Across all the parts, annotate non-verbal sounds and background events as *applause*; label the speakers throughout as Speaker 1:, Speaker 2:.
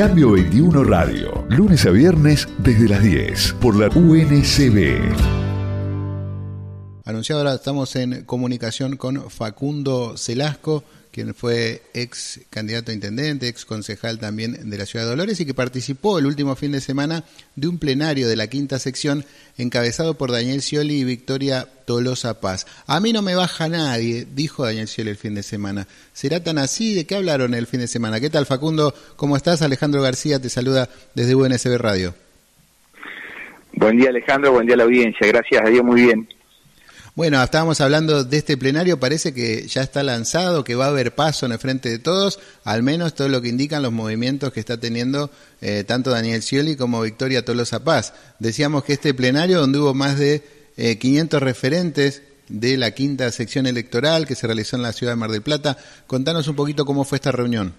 Speaker 1: Cambio 21 Radio, lunes a viernes desde las 10 por la UNCB.
Speaker 2: Anunciado ahora estamos en comunicación con Facundo Celasco quien fue ex candidato a intendente, ex concejal también de la ciudad de Dolores y que participó el último fin de semana de un plenario de la quinta sección encabezado por Daniel Scioli y Victoria Tolosa Paz. A mí no me baja nadie, dijo Daniel Scioli el fin de semana. ¿Será tan así? ¿De qué hablaron el fin de semana? ¿Qué tal Facundo? ¿Cómo estás? Alejandro García te saluda desde UNSB Radio.
Speaker 3: Buen día Alejandro, buen día a la audiencia. Gracias a Dios, muy bien.
Speaker 2: Bueno, estábamos hablando de este plenario, parece que ya está lanzado, que va a haber paso en el frente de todos, al menos todo lo que indican los movimientos que está teniendo eh, tanto Daniel Scioli como Victoria Tolosa Paz. Decíamos que este plenario, donde hubo más de 500 eh, referentes de la quinta sección electoral que se realizó en la ciudad de Mar del Plata, contanos un poquito cómo fue esta reunión.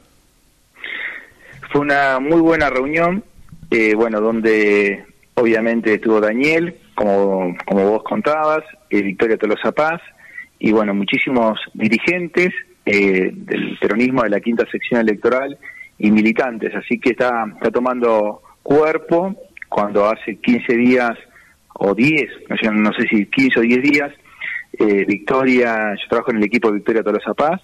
Speaker 3: Fue una muy buena reunión, eh, bueno, donde obviamente estuvo Daniel, como, como vos contabas, eh, Victoria Tolosa Paz, y bueno, muchísimos dirigentes eh, del peronismo de la quinta sección electoral y militantes, así que está, está tomando cuerpo cuando hace 15 días o 10, no sé, si 15 o 10 días, eh, Victoria, yo trabajo en el equipo de Victoria Tolosa Paz,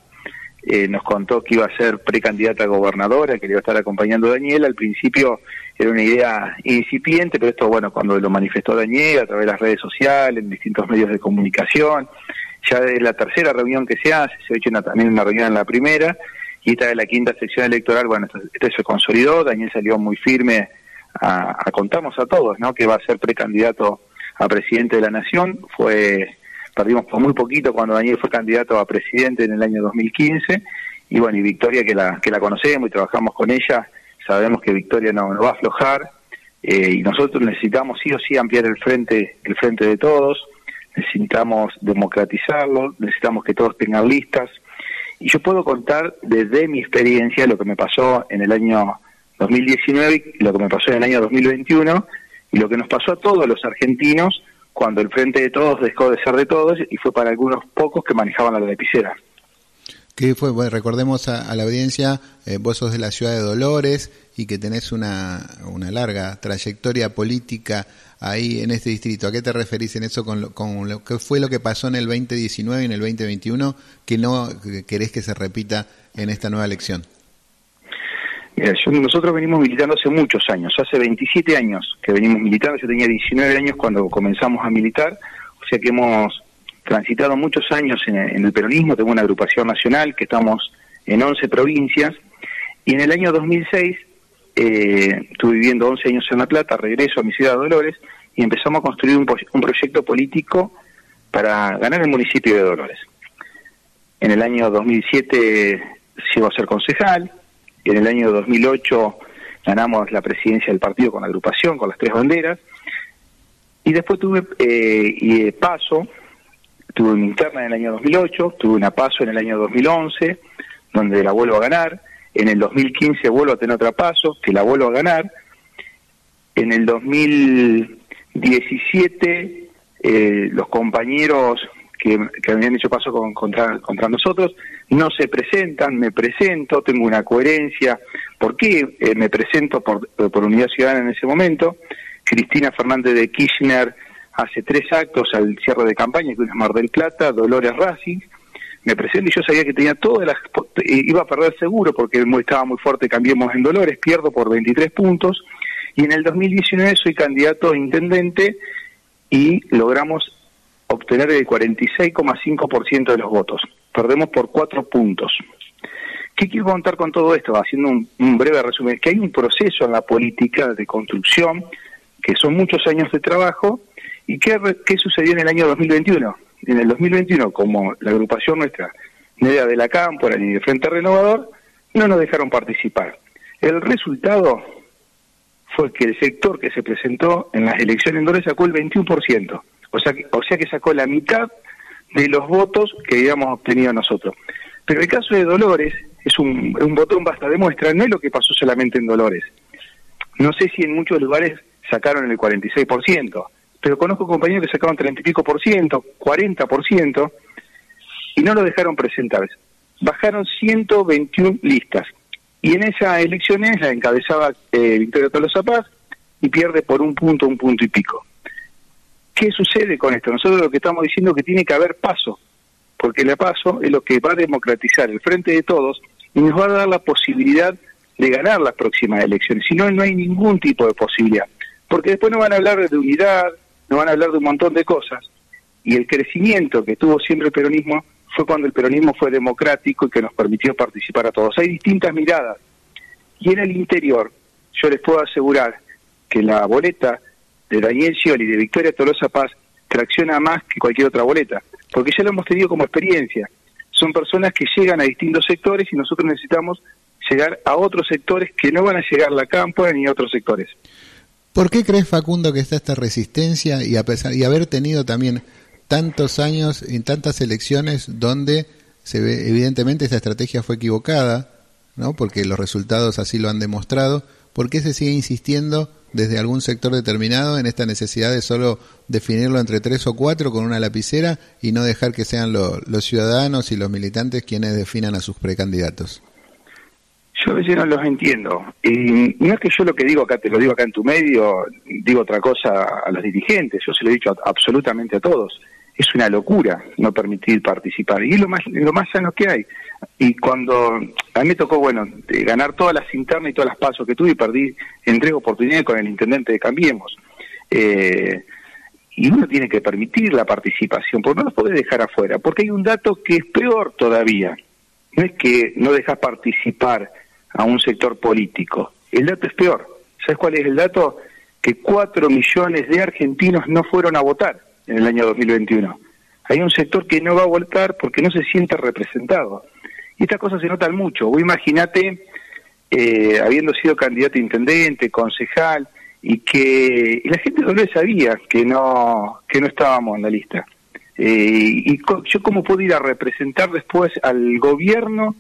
Speaker 3: eh, nos contó que iba a ser precandidata a gobernadora, que le iba a estar acompañando a Daniel. Al principio era una idea incipiente, pero esto, bueno, cuando lo manifestó Daniel a través de las redes sociales, en distintos medios de comunicación, ya es la tercera reunión que se hace, se ha hecho también una reunión en la primera, y esta de la quinta sección electoral, bueno, esto, se consolidó, Daniel salió muy firme a, a contarnos a todos, ¿no?, que va a ser precandidato a presidente de la Nación, fue perdimos por muy poquito cuando Daniel fue candidato a presidente en el año 2015 y bueno, y Victoria que la, que la conocemos y trabajamos con ella, sabemos que Victoria no, va a aflojar. Eh, y nosotros necesitamos sí o sí ampliar el frente, el frente de todos, necesitamos democratizarlo, necesitamos que todos tengan listas. Y yo puedo contar desde mi experiencia lo que me pasó en el año 2019 y lo que me pasó en el año 2021 y lo que nos pasó a todos los argentinos cuando el frente de todos dejó de ser de todos y fue para algunos pocos que manejaban la lapicera.
Speaker 2: ¿Qué fue? Bueno, recordemos a, la audiencia, eh, vos sos de la ciudad de Dolores y que tenés una, una larga trayectoria política ahí en este distrito. ¿A qué te referís en eso con lo, con lo que fue lo que pasó en el 2019 y en el 2021 que no querés que se repita en esta nueva elección?
Speaker 3: Nosotros venimos militando hace muchos años, hace 27 años que venimos militando, yo tenía 19 años cuando comenzamos a militar, o sea que hemos transitado muchos años en, el peronismo, tengo una agrupación nacional que estamos en 11 provincias, y en el año 2006 eh, estuve viviendo 11 años en La Plata, regreso a mi ciudad de Dolores, y empezamos a construir un, un proyecto político para ganar el municipio de Dolores. En el año 2007 sigo a ser concejal, en el año 2008 ganamos la presidencia del partido con la agrupación, con las tres banderas, y después tuve eh, y, eh, paso, tuve una interna en el año 2008, tuve una paso en el año 2011, donde la vuelvo a ganar, en el 2015 vuelvo a tener otra paso, que la vuelvo a ganar, en el 2017 eh, los compañeros que, habían hecho paso contra, contra nosotros, no se presentan, me presento, tengo una coherencia. ¿Por qué eh, me presento por, por Unidad Ciudadana en ese momento? Cristina Fernández de Kirchner hace tres actos al cierre de campaña, que es Mar del Plata, Dolores Racing, me presento y yo sabía que tenía todas las... iba a perder seguro porque estaba muy fuerte, cambiemos en Dolores, pierdo por 23 puntos, y en el 2019 soy candidato a intendente y logramos obtener el 46,5% de los votos. Perdemos por cuatro puntos. ¿Qué quiero contar con todo esto? Haciendo un, breve resumen, que hay un proceso en la política de construcción, que son muchos años de trabajo, y qué, qué sucedió en el año 2021. En el 2021, como la agrupación nuestra, Media de la Cámpora y de Frente Renovador, no nos dejaron participar. El resultado fue que el sector que se presentó en las elecciones en Dolores sacó el 21%. O sea, que, o sea que sacó la mitad de los votos que habíamos obtenido nosotros. Pero el caso de Dolores es un, botón basta de muestra, no es lo que pasó solamente en Dolores. No sé si en muchos lugares sacaron el 46%, pero conozco compañeros que sacaron 30 y pico por ciento, 40 por ciento, y no lo dejaron presentar. Bajaron 121 listas. Y en esas elecciones la encabezaba eh, Victoria Tolosa Paz y pierde por un punto, un punto y pico. ¿Qué sucede con esto? Nosotros lo que estamos diciendo es que tiene que haber paso, porque el paso es lo que va a democratizar el frente de todos y nos va a dar la posibilidad de ganar las próximas elecciones. Si no, no hay ningún tipo de posibilidad. Porque después no van a hablar de unidad, no van a hablar de un montón de cosas. Y el crecimiento que tuvo siempre el peronismo fue cuando el peronismo fue democrático y que nos permitió participar a todos. Hay distintas miradas. Y en el interior, yo les puedo asegurar que la boleta de Daniel Scioli de Victoria Tolosa Paz tracciona más que cualquier otra boleta, porque ya lo hemos tenido como experiencia. Son personas que llegan a distintos sectores y nosotros necesitamos llegar a otros sectores que no van a llegar a la campo ni a otros sectores.
Speaker 2: ¿Por qué crees, Facundo, que está esta resistencia y a pesar y haber tenido también tantos años en tantas elecciones donde se ve evidentemente esta estrategia fue equivocada, ¿no? Porque los resultados así lo han demostrado. ¿Por qué se sigue insistiendo desde algún sector determinado en esta necesidad de solo definirlo entre tres o cuatro con una lapicera y no dejar que sean los ciudadanos y los militantes quienes definan a sus precandidatos?
Speaker 3: Yo a veces no los entiendo. Y no es que yo lo que digo acá, te lo digo acá en tu medio, digo otra cosa a los dirigentes, yo se lo he dicho absolutamente a todos. Es una locura no permitir participar. Y es lo más, lo más sano que hay. Y cuando a mí me tocó, bueno, ganar todas las internas y todas las pasos que tuve y perdí en tres oportunidades con el intendente de Cambiemos. Eh, y uno tiene que permitir la participación, porque no los puede dejar afuera, porque hay un dato que es peor todavía. No es que no dejas participar a un sector político, el dato es peor. ¿Sabes cuál es el dato? Que cuatro millones de argentinos no fueron a votar en el año 2021. Hay un sector que no va a votar porque no se siente representado. Y estas cosas se notan mucho. Vos imagínate, eh, habiendo sido candidato a intendente, concejal, y que la gente no lo sabía que no, que no estábamos en la lista. Eh, y yo cómo puedo ir a representar después al gobierno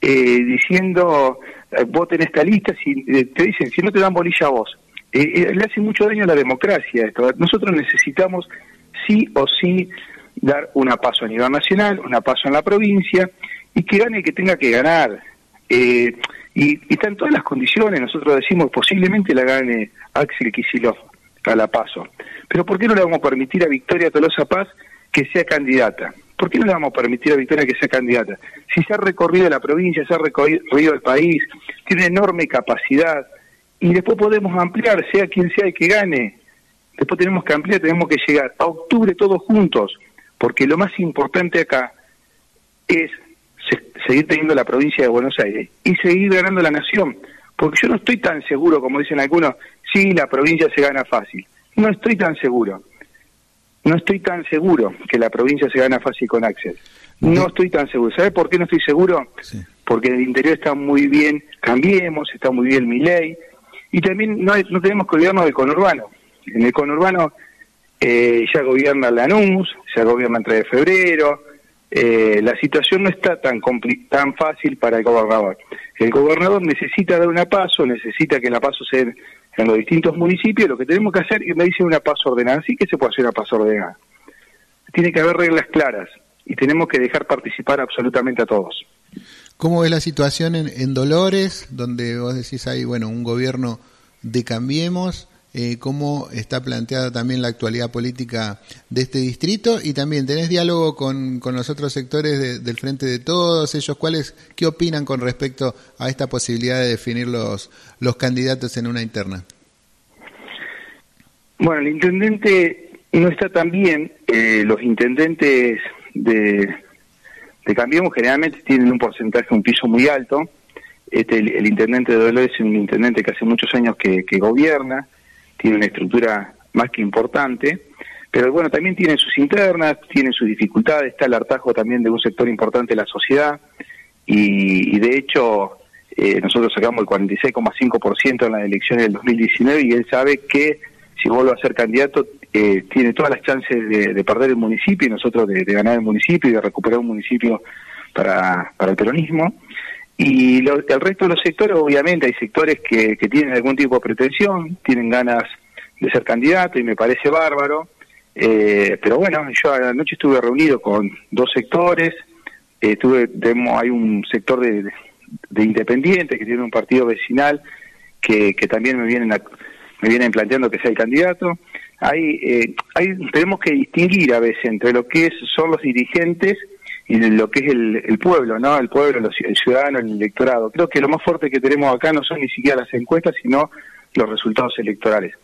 Speaker 3: eh, diciendo, voten esta lista, si te dicen, si no te dan bolilla a vos. le hace mucho daño a la democracia esto. Nosotros necesitamos sí o sí dar una paso a nivel nacional, una paso en la provincia, y que gane que tenga que ganar. Eh, y, y, están todas las condiciones, nosotros decimos posiblemente la gane Axel Kicillof a la paso. Pero ¿por qué no le vamos a permitir a Victoria Tolosa Paz que sea candidata? ¿Por qué no le vamos a permitir a Victoria que sea candidata? Si se ha recorrido la provincia, se ha recorrido el país, tiene enorme capacidad, y después podemos ampliar, sea quien sea el que gane. Después tenemos que ampliar, tenemos que llegar a octubre todos juntos, porque lo más importante acá es seguir teniendo la provincia de Buenos Aires y seguir ganando la nación. Porque yo no estoy tan seguro, como dicen algunos, sí, la provincia se gana fácil. No estoy tan seguro. No estoy tan seguro que la provincia se gana fácil con Axel. No estoy tan seguro. ¿Sabes por qué no estoy seguro? Porque en el interior está muy bien Cambiemos, está muy bien mi ley. Y también no, no tenemos que olvidarnos del conurbano. En el conurbano eh, ya gobierna Lanús, ya gobierna entre de febrero, eh, la situación no está tan, tan fácil para el gobernador. El gobernador necesita dar una paso, necesita que la paso sea en los distintos municipios, lo que tenemos que hacer, y me dice una paso ordenada, sí que se puede hacer una paso ordenada. Tiene que haber reglas claras y tenemos que dejar participar absolutamente a todos.
Speaker 2: ¿Cómo es la situación en, en Dolores, donde vos decís hay bueno, un gobierno de Cambiemos? Eh, cómo está planteada también la actualidad política de este distrito. Y también tenés diálogo con, con los otros sectores del Frente de Todos, ellos cuáles, qué opinan con respecto a esta posibilidad de definir los, los candidatos en una interna.
Speaker 3: Bueno, el intendente no está tan bien, eh, los intendentes de, de Cambiemos generalmente tienen un porcentaje, un piso muy alto, este, el, intendente de Dolores es un intendente que hace muchos años que, que gobierna, tiene una estructura más que importante, pero bueno, también tiene sus internas, tiene sus dificultades, está el hartajo también de un sector importante de la sociedad, y, de hecho eh, nosotros sacamos el 46,5% en las elecciones del 2019 y él sabe que si vuelve a ser candidato eh, tiene todas las chances de, perder el municipio y nosotros de, ganar el municipio y de recuperar un municipio para, para el peronismo. Y el resto de los sectores, obviamente, hay sectores que, tienen algún tipo de pretensión, tienen ganas de ser candidato y me parece bárbaro. Eh, pero bueno, yo anoche estuve reunido con dos sectores, eh, tuve, hay un sector de, de Independiente, que tiene un partido vecinal que, que también me vienen, me vienen planteando que sea el candidato. Hay, eh, hay, tenemos que distinguir a veces entre lo que es, son los dirigentes y lo que es el, pueblo, ¿no? El pueblo, el ciudadano, el electorado. Creo que lo más fuerte que tenemos acá no son ni siquiera las encuestas, sino los resultados electorales.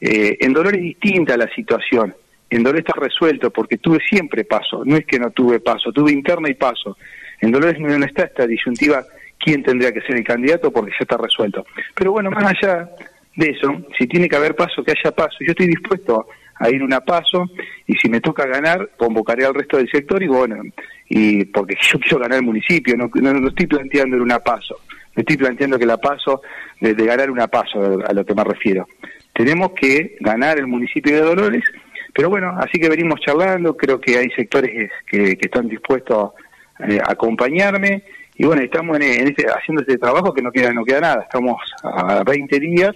Speaker 3: Eh, en Dolores es distinta la situación. En Dolores está resuelto porque tuve siempre paso, no es que no tuve paso, tuve interna y paso. En Dolores no está esta disyuntiva quién tendría que ser el candidato porque ya está resuelto. Pero bueno, más allá de eso, si tiene que haber paso, que haya paso. Yo estoy dispuesto ir una paso y si me toca ganar, convocaré al resto del sector y bueno, y porque *laughs* yo quiero ganar el municipio, no, no, estoy planteando en una paso, me estoy planteando que la paso, de, ganar una paso a lo que me refiero. Tenemos que ganar el municipio de Dolores, pero bueno, así que venimos charlando, creo que hay sectores que, están dispuestos eh, a acompañarme y bueno, estamos en, este, haciendo este trabajo que no queda no queda nada, estamos a 20 días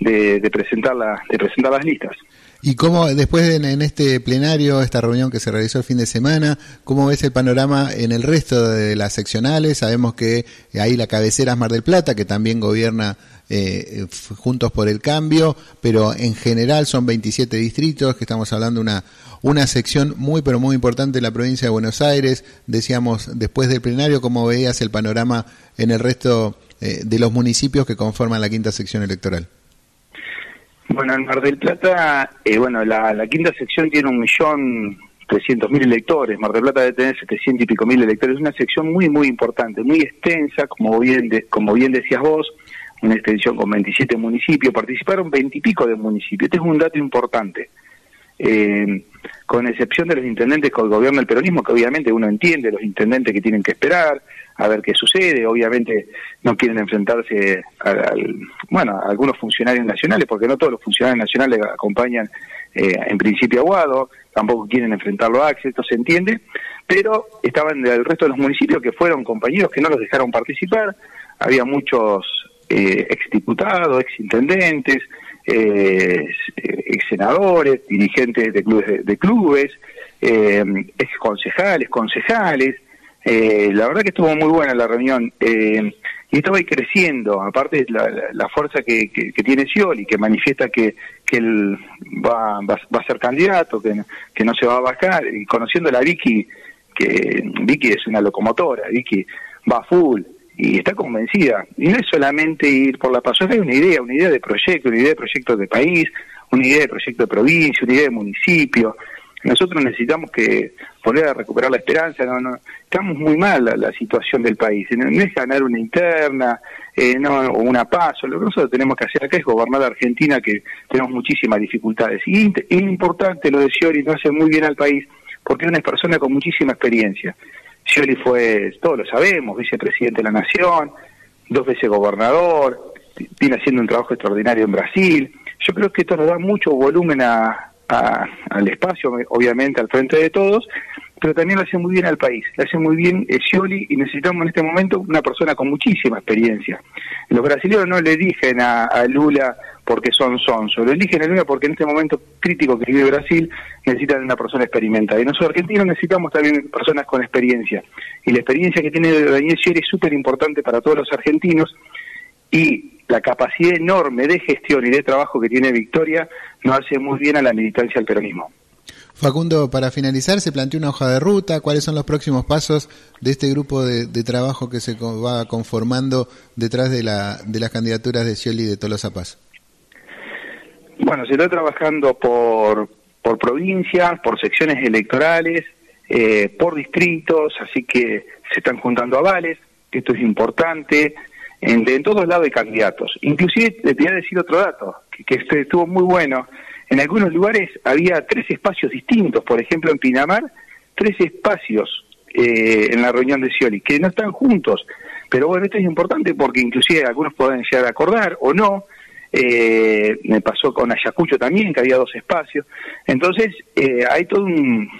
Speaker 3: de, presentar la, de presentar las listas.
Speaker 2: ¿Y cómo, después en, este plenario, esta reunión que se realizó el fin de semana, cómo ves el panorama en el resto de las seccionales? Sabemos que hay la cabecera es Mar del Plata, que también gobierna eh, Juntos por el Cambio, pero en general son 27 distritos, que estamos hablando una, una sección muy, pero muy importante de la provincia de Buenos Aires. Decíamos, después del plenario, ¿cómo veías el panorama en el resto eh, de los municipios que conforman la quinta sección electoral?
Speaker 3: Bueno, en Mar del Plata, eh, bueno, la, quinta sección tiene un millón trescientos mil electores, Mar del Plata debe tener setecientos y pico mil electores, es una sección muy, muy importante, muy extensa, como bien, como bien decías vos, una extensión con 27 municipios, participaron veintipico de municipios, este es un dato importante. Eh, con excepción de los intendentes con el gobierno del peronismo, que obviamente uno entiende, los intendentes que tienen que esperar a ver qué sucede, obviamente no quieren enfrentarse a, bueno, a algunos funcionarios nacionales, porque no todos los funcionarios nacionales acompañan eh, en principio a Guado, tampoco quieren enfrentarlo a Axel, esto se entiende, pero estaban del resto de los municipios que fueron compañeros que no los dejaron participar, había muchos eh, exdiputados, exintendentes, eh, ex senadores, dirigentes de clubes, de, clubes eh, ex concejales, concejales. Eh, la verdad que estuvo muy buena la reunión eh, y estaba ahí creciendo, aparte la, la fuerza que, que, tiene Scioli, que manifiesta que, que él va, va, a ser candidato, que, que no se va a bajar, y conociendo a la Vicky, que Vicky es una locomotora, Vicky va full, y está convencida. Y no es solamente ir por la paso, hay una idea, una idea de proyecto, una idea de proyecto de país, una idea de proyecto de provincia, una idea de municipio. Nosotros necesitamos que volver a recuperar la esperanza, no, no, estamos muy mal la, situación del país, no, es ganar una interna, eh, no, o una paso, lo que nosotros tenemos que hacer acá es gobernar la Argentina, que tenemos muchísimas dificultades. Y es importante lo de Scioli, no hace muy bien al país, porque es una persona con muchísima experiencia. Scioli fue, todos lo sabemos, vicepresidente de la Nación, dos veces gobernador, viene haciendo un trabajo extraordinario en Brasil. Yo creo que esto nos da mucho volumen al espacio, obviamente al frente de todos, pero también lo hace muy bien al país, lo hace muy bien Scioli y necesitamos en este momento una persona con muchísima experiencia. Los brasileños no le dicen a, a Lula porque son sonso. Lo eligen el porque en este momento crítico que vive Brasil necesitan una persona experimentada. Y nosotros argentinos necesitamos también personas con experiencia. Y la experiencia que tiene Daniel Scieri es súper importante para todos los argentinos y la capacidad enorme de gestión y de trabajo que tiene Victoria nos hace muy bien a la militancia del peronismo.
Speaker 2: Facundo, para finalizar, se planteó una hoja de ruta. ¿Cuáles son los próximos pasos de este grupo de, trabajo que se va conformando detrás de, la, de las candidaturas de Scioli y de Tolosa Paz?
Speaker 3: Bueno, se está trabajando por, por provincias, por secciones electorales, eh, por distritos, así que se están juntando avales, esto es importante, en, en todos lados de candidatos. Inclusive, te voy a decir otro dato, que, que este estuvo muy bueno. En algunos lugares había tres espacios distintos, por ejemplo en Pinamar, tres espacios eh, en la reunión de Scioli, que no están juntos. Pero bueno, esto es importante porque inclusive algunos pueden llegar a acordar o no, eh, me pasó con Ayacucho también, que había dos espacios. Entonces, eh, hay todo un...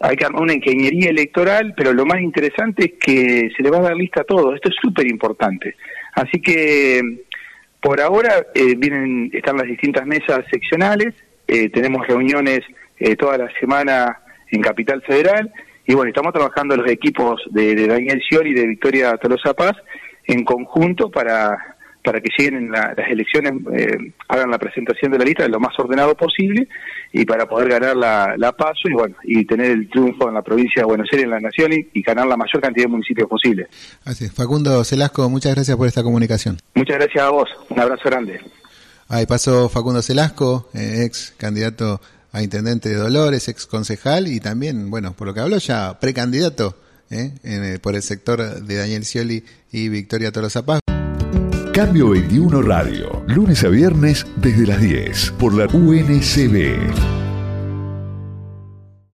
Speaker 3: Hay que armar una ingeniería electoral, pero lo más interesante es que se le va a dar lista a todo. Esto es súper importante. Así que, por ahora, eh, vienen, están las distintas mesas seccionales, eh, tenemos reuniones toda la semana en Capital Federal, y bueno, estamos trabajando los equipos de, Daniel Scioli y de Victoria Tolosa Paz, en conjunto para para que lleguen en las elecciones, eh, hagan la presentación de la lista lo más ordenado posible y para poder ganar la, la, paso y bueno y tener el triunfo en la provincia de Buenos Aires, en la nación y, ganar la mayor cantidad de municipios posible.
Speaker 2: Así es. Facundo Celasco, muchas gracias por esta comunicación.
Speaker 3: Muchas gracias a vos, un abrazo grande.
Speaker 2: Ahí pasó Facundo Celasco, eh, ex candidato a intendente de Dolores, ex concejal y también, bueno, por lo que habló ya precandidato eh, por el sector de Daniel Scioli y Victoria Tolosa Paz.
Speaker 1: Cambio 21 Radio, lunes a viernes desde las 10 por la UNCB.